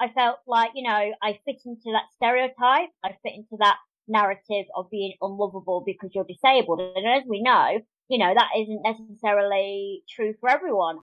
I felt like, you know, I fit into that stereotype. I fit into that narrative of being unlovable because you're disabled. And as we know, you know, that isn't necessarily true for everyone.